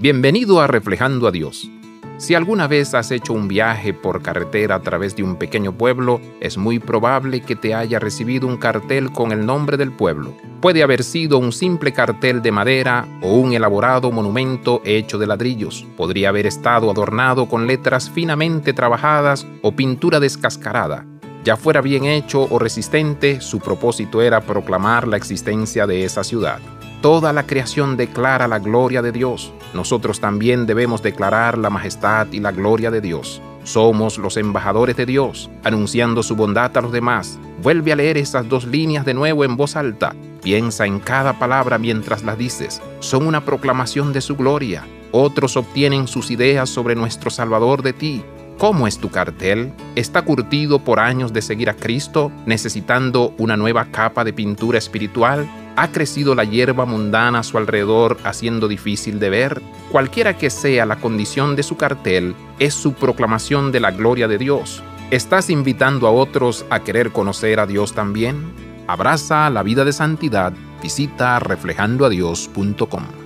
Bienvenido a Reflejando a Dios. Si alguna vez has hecho un viaje por carretera a través de un pequeño pueblo, es muy probable que te haya recibido un cartel con el nombre del pueblo. Puede haber sido un simple cartel de madera o un elaborado monumento hecho de ladrillos. Podría haber estado adornado con letras finamente trabajadas o pintura descascarada. Ya fuera bien hecho o resistente, su propósito era proclamar la existencia de esa ciudad. Toda la creación declara la gloria de Dios. Nosotros también debemos declarar la majestad y la gloria de Dios. Somos los embajadores de Dios, anunciando su bondad a los demás. Vuelve a leer esas dos líneas de nuevo en voz alta. Piensa en cada palabra mientras las dices. Son una proclamación de su gloria. Otros obtienen sus ideas sobre nuestro Salvador de ti. ¿Cómo es tu cartel? ¿Está curtido por años de seguir a Cristo, necesitando una nueva capa de pintura espiritual? ¿Ha crecido la hierba mundana a su alrededor haciendo difícil de ver? Cualquiera que sea la condición de su cartel, es su proclamación de la gloria de Dios. ¿Estás invitando a otros a querer conocer a Dios también? Abraza la vida de santidad. Visita reflejandoadios.com.